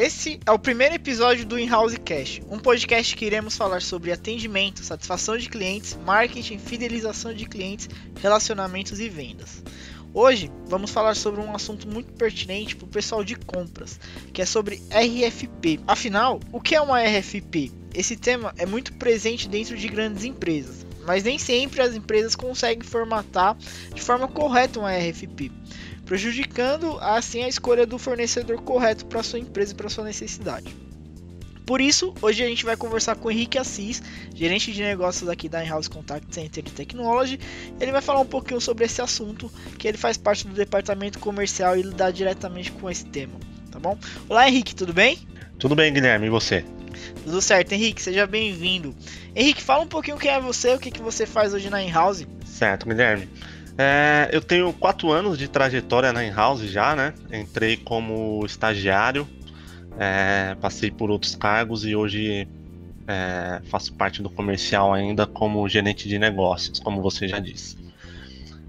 esse é o primeiro episódio do In-House Cash, um podcast que iremos falar sobre atendimento, satisfação de clientes, marketing, fidelização de clientes, relacionamentos e vendas. Hoje vamos falar sobre um assunto muito pertinente para o pessoal de compras, que é sobre RFP. Afinal, o que é uma RFP? Esse tema é muito presente dentro de grandes empresas, mas nem sempre as empresas conseguem formatar de forma correta uma RFP prejudicando assim a escolha do fornecedor correto para sua empresa e para sua necessidade. Por isso, hoje a gente vai conversar com o Henrique Assis, gerente de negócios aqui da In-House Contact Center Technology. Ele vai falar um pouquinho sobre esse assunto, que ele faz parte do departamento comercial e lidar diretamente com esse tema, tá bom? Olá Henrique, tudo bem? Tudo bem, Guilherme, e você? Tudo certo, Henrique, seja bem-vindo. Henrique, fala um pouquinho quem é você, o que, que você faz hoje na In-House. Certo, Guilherme. É, eu tenho quatro anos de trajetória na in-house já, né? Entrei como estagiário, é, passei por outros cargos e hoje é, faço parte do comercial ainda como gerente de negócios, como você já disse.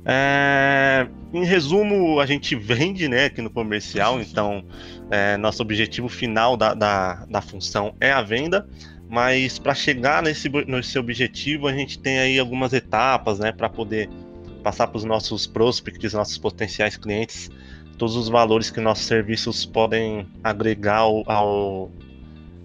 É, em resumo, a gente vende né, aqui no comercial, então é, nosso objetivo final da, da, da função é a venda, mas para chegar nesse, nesse objetivo a gente tem aí algumas etapas né, para poder passar para os nossos prospects, nossos potenciais clientes, todos os valores que nossos serviços podem agregar ao, ao,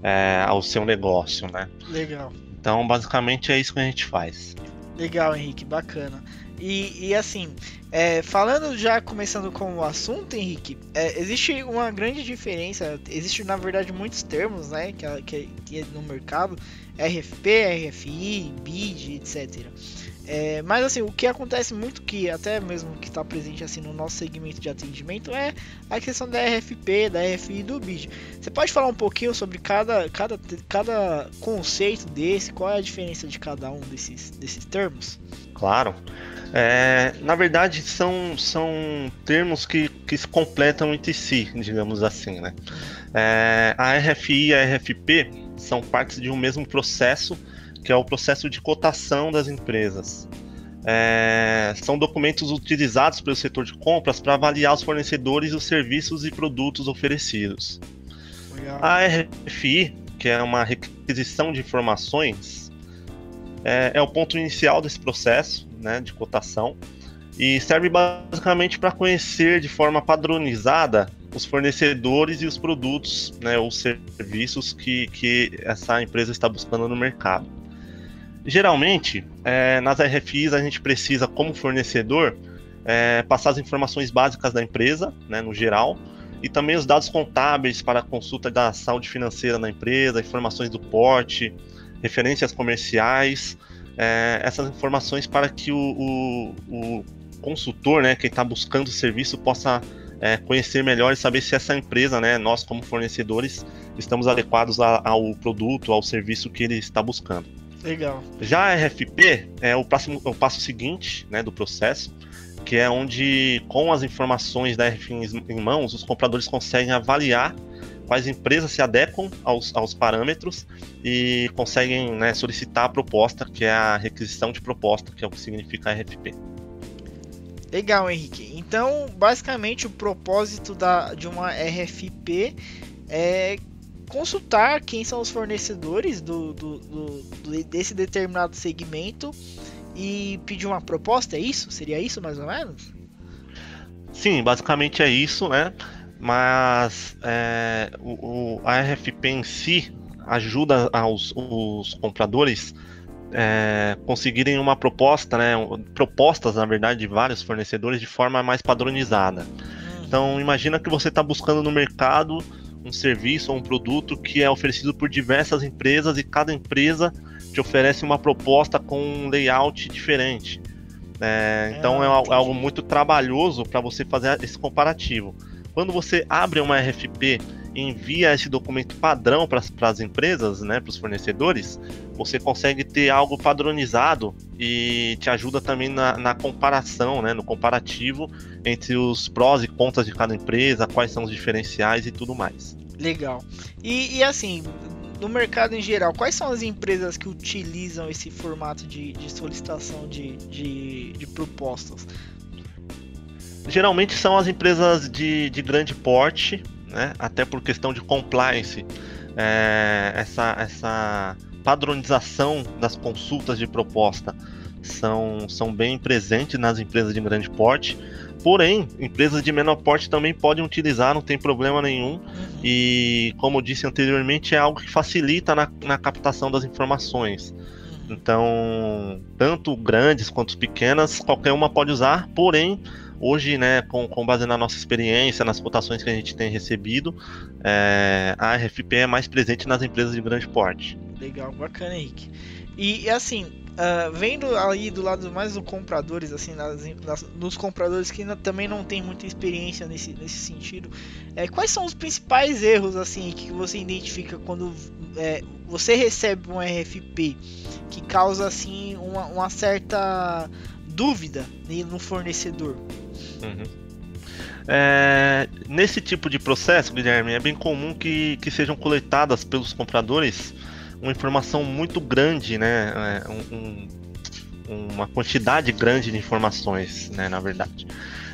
é, ao seu negócio, né? Legal. Então, basicamente é isso que a gente faz. Legal, Henrique, bacana. E, e assim, é, falando já começando com o assunto, Henrique, é, existe uma grande diferença, existe na verdade muitos termos, né, que, que, que no mercado, RFP, RFI, BID, etc. É, mas assim, o que acontece muito que até mesmo que está presente assim no nosso segmento de atendimento é a questão da RFP, da RFI e do BID. Você pode falar um pouquinho sobre cada, cada, cada conceito desse, qual é a diferença de cada um desses, desses termos? Claro. É, na verdade, são, são termos que, que se completam entre si, digamos assim. Né? É, a RFI e a RFP são partes de um mesmo processo que é o processo de cotação das empresas. É, são documentos utilizados pelo setor de compras para avaliar os fornecedores, os serviços e produtos oferecidos. Legal. A RFI, que é uma requisição de informações, é, é o ponto inicial desse processo né, de cotação e serve basicamente para conhecer de forma padronizada os fornecedores e os produtos né, ou serviços que, que essa empresa está buscando no mercado. Geralmente, é, nas RFIs a gente precisa, como fornecedor, é, passar as informações básicas da empresa, né, no geral, e também os dados contábeis para consulta da saúde financeira da empresa, informações do porte, referências comerciais, é, essas informações para que o, o, o consultor, né, quem está buscando o serviço, possa é, conhecer melhor e saber se essa empresa, né, nós como fornecedores, estamos adequados a, ao produto, ao serviço que ele está buscando. Legal. Já a RFP é o, próximo, o passo seguinte né, do processo, que é onde, com as informações da RFP em mãos, os compradores conseguem avaliar quais empresas se adequam aos, aos parâmetros e conseguem né, solicitar a proposta, que é a requisição de proposta, que é o que significa RFP. Legal, Henrique. Então, basicamente, o propósito da, de uma RFP é consultar quem são os fornecedores do, do, do, do, desse determinado segmento e pedir uma proposta, é isso? Seria isso mais ou menos? Sim, basicamente é isso, né? Mas é, o, o, a RFP em si ajuda aos os compradores é, conseguirem uma proposta, né? Propostas, na verdade, de vários fornecedores de forma mais padronizada. Hum. Então, imagina que você está buscando no mercado um serviço ou um produto que é oferecido por diversas empresas e cada empresa te oferece uma proposta com um layout diferente. É, então é, é algo muito trabalhoso para você fazer esse comparativo. Quando você abre uma RFP envia esse documento padrão para as empresas, né, para os fornecedores, você consegue ter algo padronizado e te ajuda também na, na comparação, né, no comparativo entre os prós e contras de cada empresa, quais são os diferenciais e tudo mais. Legal. E, e assim, no mercado em geral, quais são as empresas que utilizam esse formato de, de solicitação de, de, de, propostas? Geralmente são as empresas de, de grande porte, né? Até por questão de compliance, é, essa, essa padronização das consultas de proposta são, são bem presentes nas empresas de grande porte. Porém, empresas de menor porte também podem utilizar, não tem problema nenhum. E, como eu disse anteriormente, é algo que facilita na, na captação das informações. Então, tanto grandes quanto pequenas, qualquer uma pode usar, porém, hoje, né, com, com base na nossa experiência, nas cotações que a gente tem recebido, é, a RFP é mais presente nas empresas de grande porte. Legal, bacana, Henrique. E assim, Uh, vendo aí do lado mais dos compradores, assim, nas, nas, nos compradores que também não tem muita experiência nesse, nesse sentido, é, quais são os principais erros assim que você identifica quando é, você recebe um RFP que causa assim uma, uma certa dúvida no fornecedor? Uhum. É, nesse tipo de processo, Guilherme, é bem comum que, que sejam coletadas pelos compradores uma informação muito grande, né? É, um, um, uma quantidade grande de informações, né? Na verdade.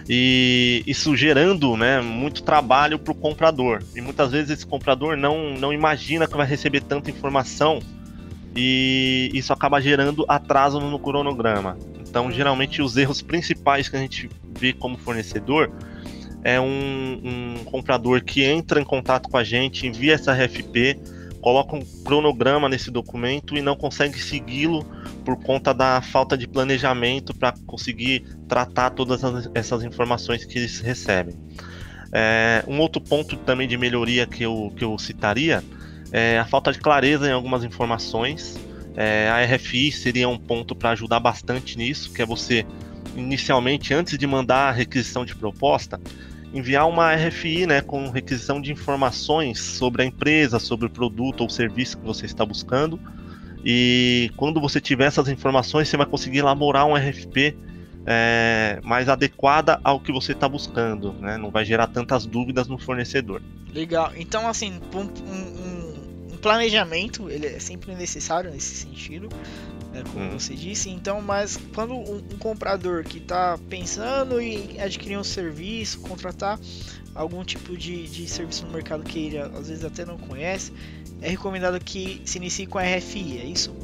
E isso gerando né, muito trabalho para o comprador. E muitas vezes esse comprador não, não imagina que vai receber tanta informação e isso acaba gerando atraso no cronograma. Então, geralmente, os erros principais que a gente como fornecedor é um, um comprador que entra em contato com a gente, envia essa RFP, coloca um cronograma nesse documento e não consegue segui-lo por conta da falta de planejamento para conseguir tratar todas essas informações que eles recebem. É, um outro ponto também de melhoria que eu, que eu citaria é a falta de clareza em algumas informações. É, a RFI seria um ponto para ajudar bastante nisso, que é você, inicialmente, antes de mandar a requisição de proposta, enviar uma RFI né, com requisição de informações sobre a empresa, sobre o produto ou serviço que você está buscando. E quando você tiver essas informações, você vai conseguir elaborar um RFP é, mais adequada ao que você está buscando, né? Não vai gerar tantas dúvidas no fornecedor. Legal. Então, assim, um, um, um planejamento ele é sempre necessário nesse sentido né, como hum. você disse. Então, mas quando um, um comprador que está pensando em adquirir um serviço, contratar algum tipo de, de serviço no mercado que ele às vezes até não conhece, é recomendado que se inicie com a RFI, é isso?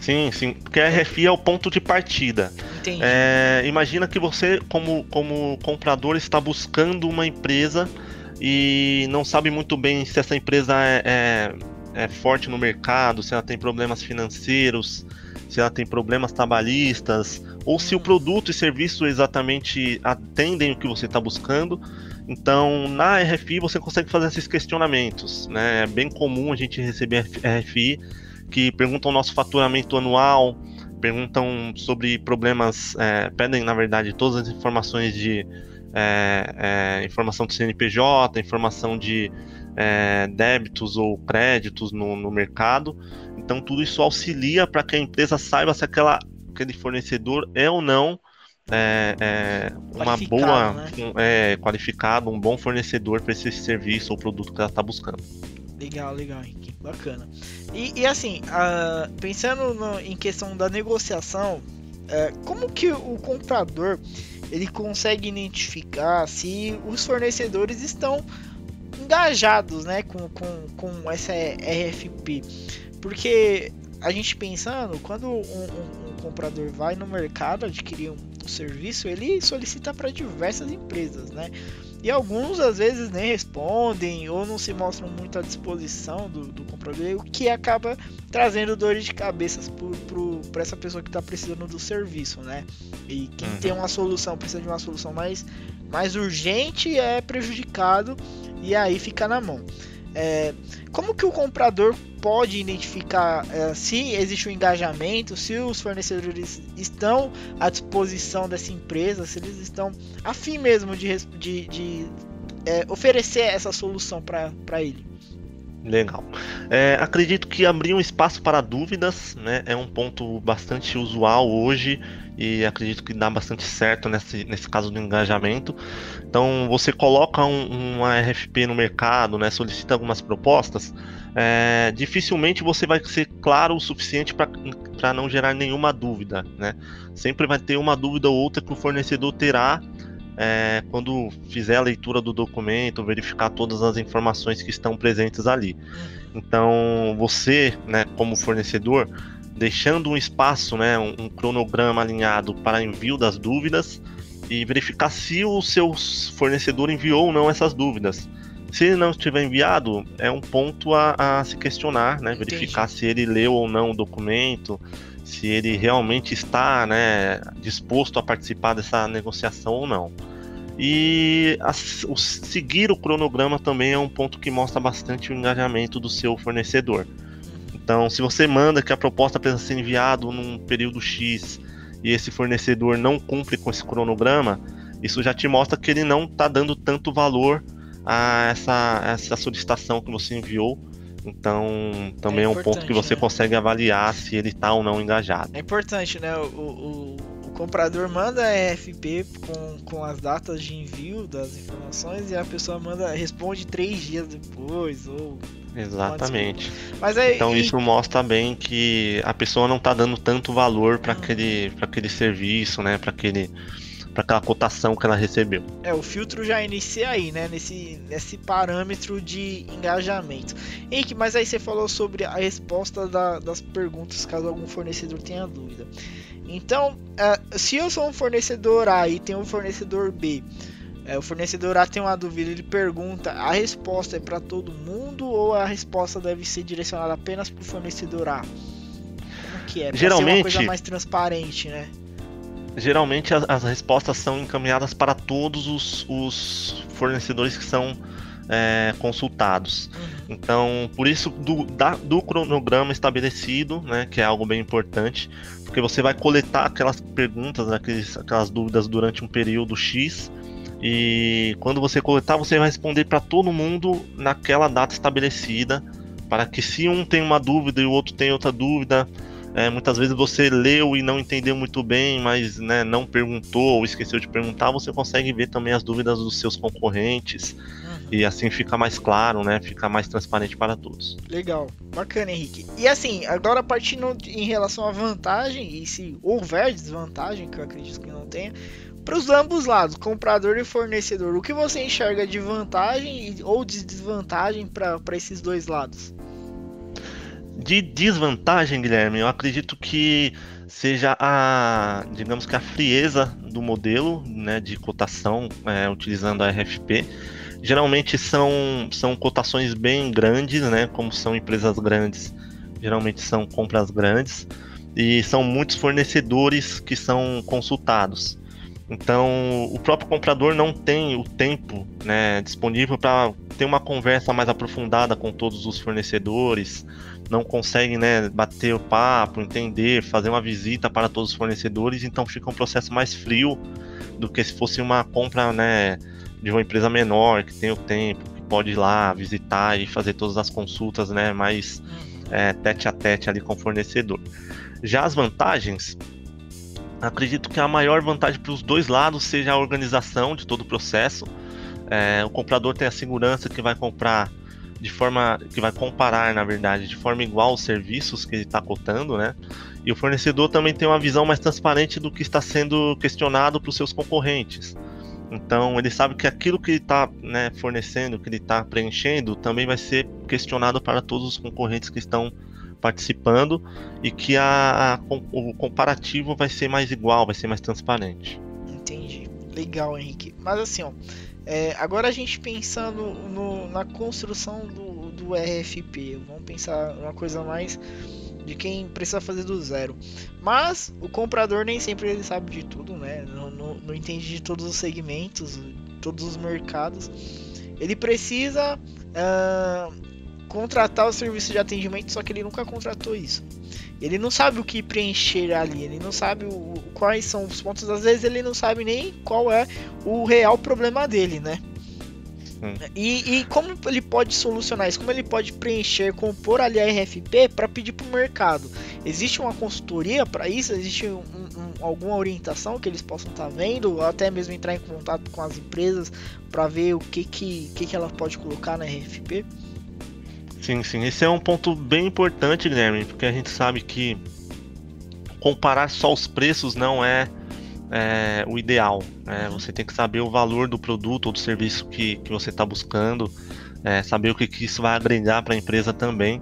Sim, sim, porque a RFI é o ponto de partida. Entendi. É, imagina que você, como, como comprador, está buscando uma empresa e não sabe muito bem se essa empresa é, é é forte no mercado, se ela tem problemas financeiros, se ela tem problemas trabalhistas, ou se o produto e serviço exatamente atendem o que você está buscando. Então, na RFI você consegue fazer esses questionamentos. Né? É bem comum a gente receber RFI que perguntam o nosso faturamento anual, perguntam sobre problemas, é, pedem na verdade todas as informações de é, é, informação do CNPJ, informação de é, débitos ou créditos no, no, mercado. Então, tudo isso auxilia para que a empresa saiba se aquela, aquele fornecedor é ou não é, é uma boa, né? um, é, qualificado, um bom fornecedor para esse serviço ou produto que ela está buscando. Legal, legal, Henrique. Bacana. E, e assim, uh, pensando no, em questão da negociação, uh, como que o comprador ele consegue identificar se os fornecedores estão engajados né, com, com, com essa RFP. Porque a gente pensando, quando um, um, um comprador vai no mercado adquirir um, um serviço, ele solicita para diversas empresas, né? E alguns às vezes nem respondem ou não se mostram muito à disposição do, do comprador, o que acaba trazendo dores de cabeça para essa pessoa que está precisando do serviço, né? E quem uhum. tem uma solução, precisa de uma solução mais, mais urgente, é prejudicado e aí fica na mão. É, como que o comprador pode identificar é, se existe um engajamento, se os fornecedores estão à disposição dessa empresa, se eles estão afim mesmo de, de, de é, oferecer essa solução para ele? Legal. É, acredito que abrir um espaço para dúvidas né, é um ponto bastante usual hoje e acredito que dá bastante certo nesse, nesse caso do engajamento. Então, você coloca um, uma RFP no mercado, né, solicita algumas propostas, é, dificilmente você vai ser claro o suficiente para não gerar nenhuma dúvida. Né? Sempre vai ter uma dúvida ou outra que o fornecedor terá é, quando fizer a leitura do documento, verificar todas as informações que estão presentes ali. Uhum. Então, você, né, como fornecedor, deixando um espaço, né, um, um cronograma alinhado para envio das dúvidas e verificar se o seu fornecedor enviou ou não essas dúvidas. Se ele não estiver enviado, é um ponto a, a se questionar, né? Verificar se ele leu ou não o documento, se ele realmente está né, disposto a participar dessa negociação ou não. E a, o, seguir o cronograma também é um ponto que mostra bastante o engajamento do seu fornecedor. Então, se você manda que a proposta precisa ser enviada num período X e esse fornecedor não cumpre com esse cronograma, isso já te mostra que ele não está dando tanto valor a essa, essa solicitação que você enviou então, também é, é um ponto que você né? consegue avaliar se ele está ou não engajado. É importante, né? O, o, o comprador manda a RFP com, com as datas de envio das informações e a pessoa manda responde três dias depois ou Exatamente. Mas é, então isso mostra bem que a pessoa não está dando tanto valor para aquele, aquele serviço, né? Para aquele para aquela cotação que ela recebeu. É, o filtro já inicia aí, né? Nesse, nesse parâmetro de engajamento. Henrique, mas aí você falou sobre a resposta da, das perguntas, caso algum fornecedor tenha dúvida. Então, é, se eu sou um fornecedor A e tem um fornecedor B, é, o fornecedor A tem uma dúvida, ele pergunta: a resposta é para todo mundo ou a resposta deve ser direcionada apenas para o fornecedor A? Como que é? Pra Geralmente, ser uma coisa mais transparente, né? Geralmente as, as, respostas são encaminhadas para todos os, os fornecedores que são é, consultados. Uhum. Então, por isso do, da, do cronograma estabelecido, né, que é algo bem importante, porque você vai coletar aquelas perguntas, aqueles, aquelas dúvidas durante um período X. E quando você coletar, você vai responder para todo mundo naquela data estabelecida, para que se um tem uma dúvida e o outro tem outra dúvida, é, muitas vezes você leu e não entendeu muito bem, mas né, não perguntou ou esqueceu de perguntar, você consegue ver também as dúvidas dos seus concorrentes. Uhum. E assim fica mais claro, né? Fica mais transparente para todos. Legal, bacana, Henrique. E assim, agora partindo em relação à vantagem, e se houver desvantagem, que eu acredito que não tenha, para os ambos lados, comprador e fornecedor, o que você enxerga de vantagem ou de desvantagem para esses dois lados? De desvantagem, Guilherme, eu acredito que seja a, digamos que a frieza do modelo né, de cotação é, utilizando a RFP. Geralmente são, são cotações bem grandes, né, como são empresas grandes, geralmente são compras grandes, e são muitos fornecedores que são consultados. Então, o próprio comprador não tem o tempo né, disponível para ter uma conversa mais aprofundada com todos os fornecedores, não consegue né, bater o papo, entender, fazer uma visita para todos os fornecedores, então fica um processo mais frio do que se fosse uma compra né, de uma empresa menor, que tem o tempo, que pode ir lá visitar e fazer todas as consultas né, mais é, tete a tete ali com o fornecedor. Já as vantagens, acredito que a maior vantagem para os dois lados seja a organização de todo o processo. É, o comprador tem a segurança que vai comprar de forma que vai comparar, na verdade, de forma igual os serviços que ele está cotando, né? E o fornecedor também tem uma visão mais transparente do que está sendo questionado para os seus concorrentes. Então ele sabe que aquilo que ele está né, fornecendo, que ele está preenchendo, também vai ser questionado para todos os concorrentes que estão participando e que a, a, o comparativo vai ser mais igual, vai ser mais transparente. Entendi. Legal, Henrique. Mas assim, ó, é, agora a gente pensando no, na construção do, do RFP, vamos pensar uma coisa mais de quem precisa fazer do zero. Mas o comprador nem sempre ele sabe de tudo, né? Não, não, não entende de todos os segmentos, todos os mercados. Ele precisa uh, contratar o serviço de atendimento, só que ele nunca contratou isso. Ele não sabe o que preencher ali, ele não sabe o, quais são os pontos, às vezes ele não sabe nem qual é o real problema dele, né? Hum. E, e, como ele pode solucionar isso? Como ele pode preencher, compor ali a RFP para pedir para o mercado? Existe uma consultoria para isso? Existe um, um, alguma orientação que eles possam estar tá vendo? Ou até mesmo entrar em contato com as empresas para ver o que, que, que, que ela pode colocar na RFP? Sim, sim. Esse é um ponto bem importante, Guilherme, porque a gente sabe que comparar só os preços não é, é, o ideal. Né? Você tem que saber o valor do produto ou do serviço que, que você está buscando, é, saber o que, que isso vai agregar para a empresa também.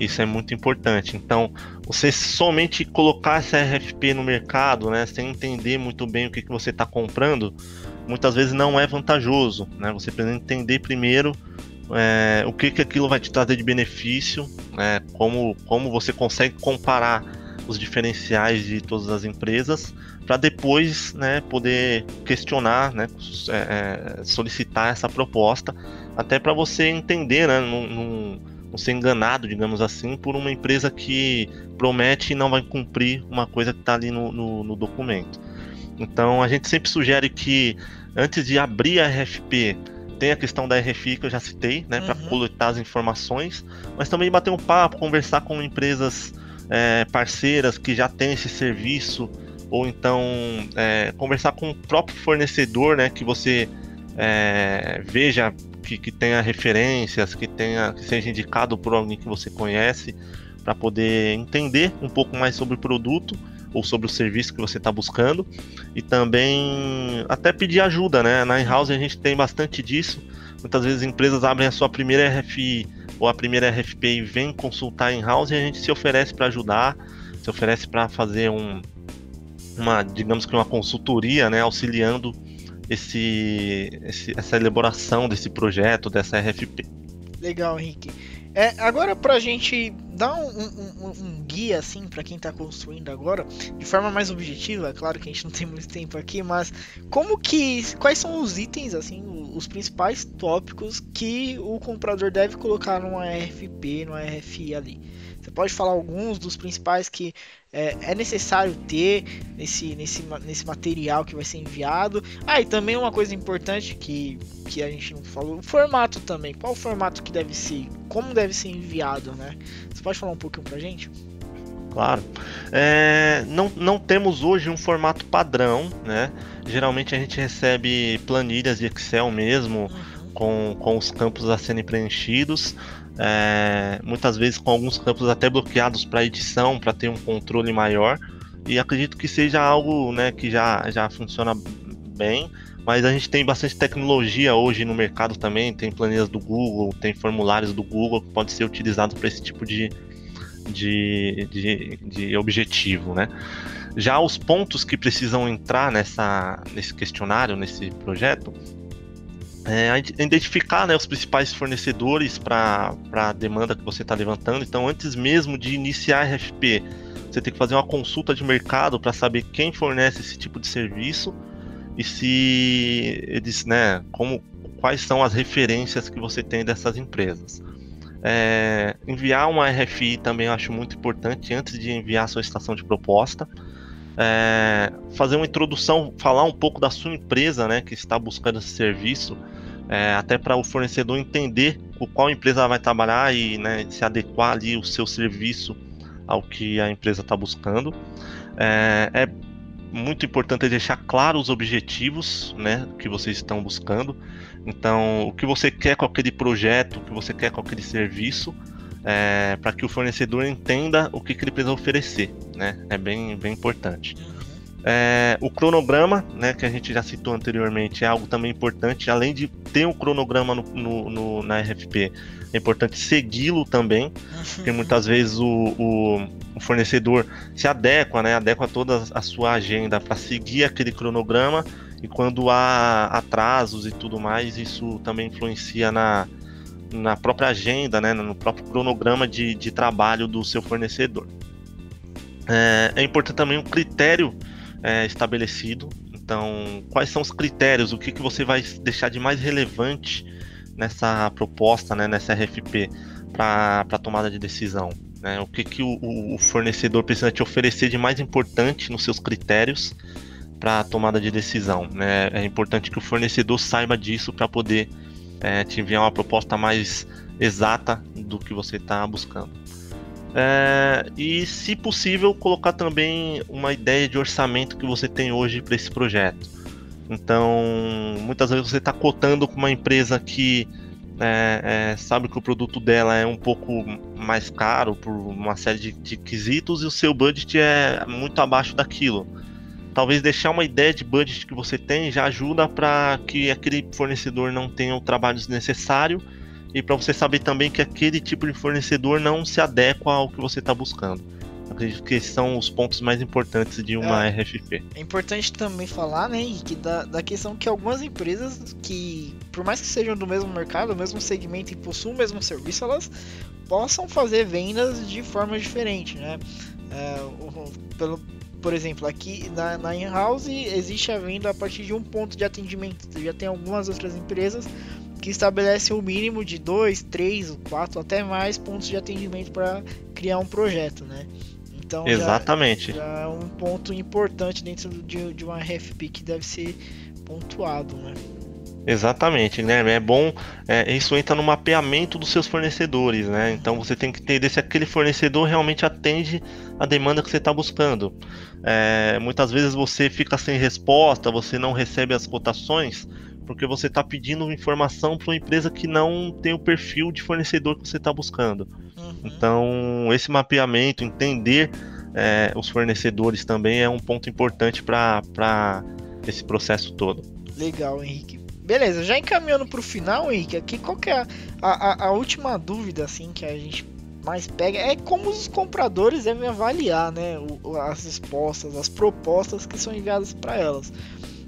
Isso é muito importante. Então, você somente colocar essa RFP no mercado, né, sem entender muito bem o que, que você está comprando, muitas vezes não é vantajoso. Né? Você precisa entender primeiro é, o que, que aquilo vai te trazer de benefício, né, como, como você consegue comparar os diferenciais de todas as empresas, para depois né, poder questionar, né, é, é, solicitar essa proposta, até para você entender, né, num, num não ser enganado, digamos assim, por uma empresa que promete e não vai cumprir uma coisa que está ali no, no, no, documento. Então a gente sempre sugere que antes de abrir a RFP, tem a questão da RFI que eu já citei, né, uhum. para coletar as informações, mas também bater um papo, conversar com empresas é, parceiras que já têm esse serviço, ou então é, conversar com o próprio fornecedor, né, que você é, veja que, que tenha referências, que tenha que seja indicado por alguém que você conhece, para poder entender um pouco mais sobre o produto ou sobre o serviço que você está buscando e também até pedir ajuda, né? Na in-house a gente tem bastante disso. Muitas vezes empresas abrem a sua primeira RFI ou a primeira RFP e vêm consultar in-house e a gente se oferece para ajudar, se oferece para fazer um, uma, digamos que uma consultoria, né? Auxiliando esse, esse, essa elaboração desse projeto, dessa RFP. Legal, Henrique. É, agora para a gente dar um, um, um guia assim para quem está construindo agora, de forma mais objetiva, é claro que a gente não tem muito tempo aqui, mas como que quais são os itens assim, os principais tópicos que o comprador deve colocar numa RFP, numa RFI ali? Você pode falar alguns dos principais que é, é, necessário ter nesse, nesse, nesse material que vai ser enviado. Ah, e também uma coisa importante que, que a gente não falou, o formato também. Qual o formato que deve ser? Como deve ser enviado, né? Você pode falar um pouquinho pra gente? Claro. É, não, não temos hoje um formato padrão, né? Geralmente a gente recebe planilhas de Excel mesmo, uhum. com, com os campos a serem preenchidos é, muitas vezes com alguns campos até bloqueados para edição, para ter um controle maior. E acredito que seja algo né, que já, já funciona bem, mas a gente tem bastante tecnologia hoje no mercado também, tem planilhas do Google, tem formulários do Google que pode ser utilizado para esse tipo de, de, de, de, objetivo, né? Já os pontos que precisam entrar nessa, nesse questionário, nesse projeto, é, identificar né, os principais fornecedores para a demanda que você está levantando. Então, antes mesmo de iniciar a RFP, você tem que fazer uma consulta de mercado para saber quem fornece esse tipo de serviço e se eles, né, como, quais são as referências que você tem dessas empresas. É, enviar uma RFI também eu acho muito importante antes de enviar a solicitação de proposta. É, fazer uma introdução, falar um pouco da sua empresa, né, que está buscando esse serviço, é, até para o fornecedor entender com qual empresa vai trabalhar e né, se adequar ali o seu serviço ao que a empresa está buscando. É, é, muito importante deixar claro os objetivos né, que vocês estão buscando. Então, o que você quer com aquele projeto, o que você quer com aquele serviço, é, para que o fornecedor entenda o que, que ele precisa oferecer. Né? É bem, bem importante. É, o cronograma, né, que a gente já citou anteriormente, é algo também importante. Além de ter um cronograma no, no, no na RFP, é importante segui-lo também, porque muitas vezes o, o, o, fornecedor se adequa, né, adequa toda a sua agenda para seguir aquele cronograma. E quando há atrasos e tudo mais, isso também influencia na, na própria agenda, né, no próprio cronograma de, de trabalho do seu fornecedor. É, é importante também um critério é, estabelecido. Então, quais são os critérios? O que, que você vai deixar de mais relevante nessa proposta, né, nessa RFP, para a tomada de decisão? Né? O que, que o, o, fornecedor precisa te oferecer de mais importante nos seus critérios para a tomada de decisão? Né? É importante que o fornecedor saiba disso para poder é, te enviar uma proposta mais exata do que você está buscando. É, e, se possível, colocar também uma ideia de orçamento que você tem hoje para esse projeto. Então, muitas vezes você está cotando com uma empresa que é, é, sabe que o produto dela é um pouco mais caro por uma série de, de quesitos e o seu budget é muito abaixo daquilo. talvez deixar uma ideia de budget que você tem já ajuda para que aquele fornecedor não tenha o trabalho desnecessário e para você saber também que aquele tipo de fornecedor não se adequa ao que você está buscando. Acredito que esses são os pontos mais importantes de uma é, RFP. É importante também falar, né, Henrique, da, da questão que algumas empresas que, por mais que sejam do mesmo mercado, do mesmo segmento e possuam o mesmo serviço, elas possam fazer vendas de forma diferente, né? É, pelo, por exemplo, aqui na, na in-house existe a venda a partir de um ponto de atendimento. Já tem algumas outras empresas que estabelecem o um mínimo de dois, três, quatro, até mais pontos de atendimento para criar um projeto, né? Então Exatamente. Já, já, é um ponto importante dentro de, de uma RFP que deve ser pontuado, né? Exatamente, né? É bom, é, isso entra no mapeamento dos seus fornecedores, né? Então você tem que entender se aquele fornecedor realmente atende a demanda que você está buscando. É, muitas vezes você fica sem resposta, você não recebe as cotações porque você está pedindo informação para uma empresa que não tem o perfil de fornecedor que você está buscando. Uhum. Então, esse mapeamento, entender é, os fornecedores também é um ponto importante para esse processo todo. Legal, Henrique. Beleza, já encaminhando para o final, Henrique, aqui qual que é a, a, a, última dúvida assim que a gente mais pega é como os compradores devem avaliar, né, as respostas, as propostas que são enviadas para elas.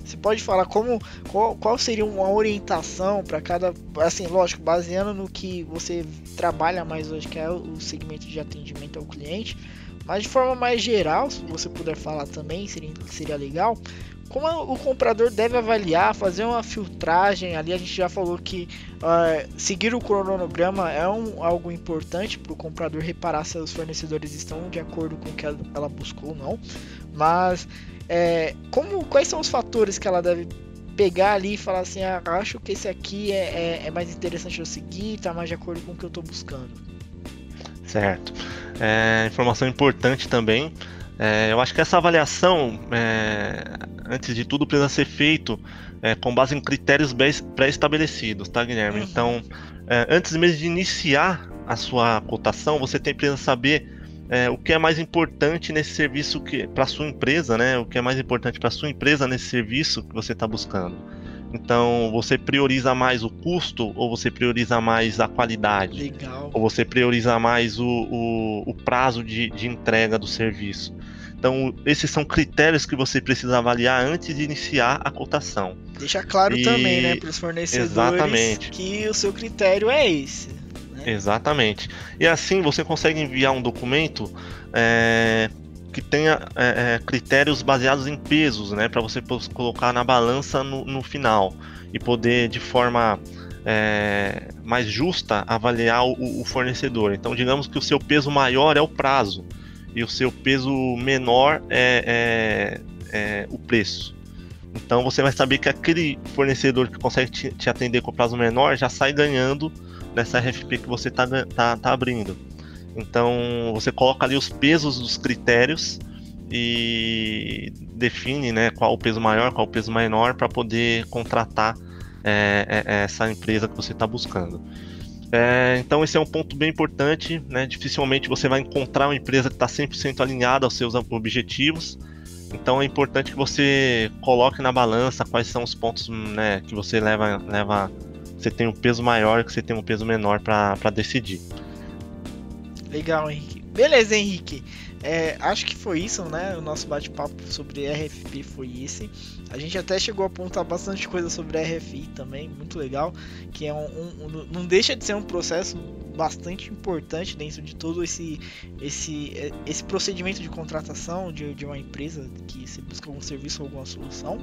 Você pode falar como qual, qual seria uma orientação para cada, assim, lógico, baseando no que você trabalha mais hoje, que é o segmento de atendimento ao cliente, mas de forma mais geral, se você puder falar também, seria, seria legal. Como o comprador deve avaliar, fazer uma filtragem ali, a gente já falou que uh, seguir o cronograma é um, algo importante para o comprador reparar se os fornecedores estão de acordo com o que ela buscou ou não. Mas é, como, quais são os fatores que ela deve pegar ali e falar assim, ah, acho que esse aqui é, é, é, mais interessante eu seguir, tá mais de acordo com o que eu estou buscando. Certo. É, informação importante também. É, eu acho que essa avaliação, é, antes de tudo, precisa ser feito é, com base em critérios pré-estabelecidos, tá, Guilherme? Uhum. Então, antes mesmo de iniciar a sua cotação, você tem que saber é, o que é mais importante nesse serviço que para sua empresa, né? O que é mais importante para sua empresa nesse serviço que você está buscando. Então, você prioriza mais o custo ou você prioriza mais a qualidade? Legal. Ou você prioriza mais o, o, o prazo de, de entrega do serviço? Então, esses são critérios que você precisa avaliar antes de iniciar a cotação. Deixa claro e... também, né, para os fornecedores Exatamente. que o seu critério é esse. Exatamente. E assim você consegue enviar um documento é, que tenha é, é critérios baseados em pesos, né, para você colocar na balança no, no, final e poder de forma é, mais justa avaliar o, o, fornecedor. Então, digamos que o seu peso maior é o prazo e o seu peso menor é, é, é o preço. Então, você vai saber que aquele fornecedor que consegue te, te atender com prazo menor já sai ganhando nessa RFP que você está tá, tá abrindo. Então você coloca ali os pesos dos critérios e define né, qual o peso maior, qual o peso menor para poder contratar é, é, é, essa empresa que você está buscando. É, então esse é um ponto bem importante, né? dificilmente você vai encontrar uma empresa que está 100% alinhada aos seus objetivos, então é importante que você coloque na balança quais são os pontos né, que você leva, leva você tem um peso maior que você tem um peso menor para decidir. Legal, Henrique. Beleza, Henrique. É, acho que foi isso, né? O nosso bate-papo sobre RFP foi esse. A gente até chegou a apontar bastante coisa sobre RFI também, muito legal. Que é um, um, um, não deixa de ser um processo bastante importante dentro de todo esse, esse, esse procedimento de contratação de, de uma empresa que se busca algum serviço ou alguma solução.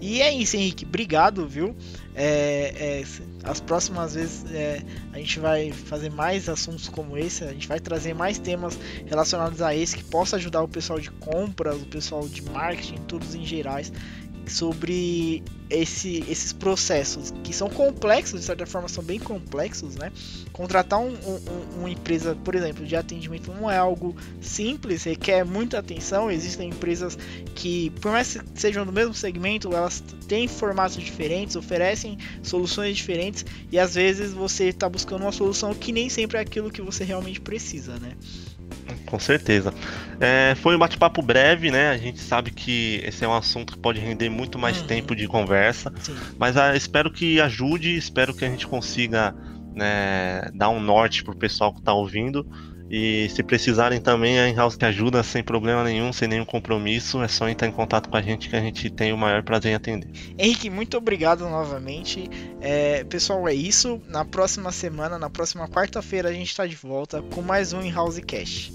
E é isso, Henrique. Obrigado, viu? É, é, as próximas vezes é, a gente vai fazer mais assuntos como esse, a gente vai trazer mais temas relacionados a esse que possa ajudar o pessoal de compras, o pessoal de marketing, todos em gerais sobre esse, esses processos que são complexos, de certa forma são bem complexos, né? Contratar um, um, uma empresa, por exemplo, de atendimento não é algo simples, requer muita atenção. Existem empresas que, por mais que sejam do mesmo segmento, elas têm formatos diferentes, oferecem soluções diferentes e às vezes você está buscando uma solução que nem sempre é aquilo que você realmente precisa, né? Com certeza. É, foi um bate-papo breve, né? A gente sabe que esse é um assunto que pode render muito mais uhum. tempo de conversa. Sim. Mas ah, espero que ajude, espero que a gente consiga né, dar um norte pro pessoal que está ouvindo. E se precisarem também, a In-House que ajuda sem problema nenhum, sem nenhum compromisso. É só entrar em contato com a gente que a gente tem o maior prazer em atender. Henrique, muito obrigado novamente. É, pessoal, é isso. Na próxima semana, na próxima quarta-feira, a gente está de volta com mais um In-House Cash.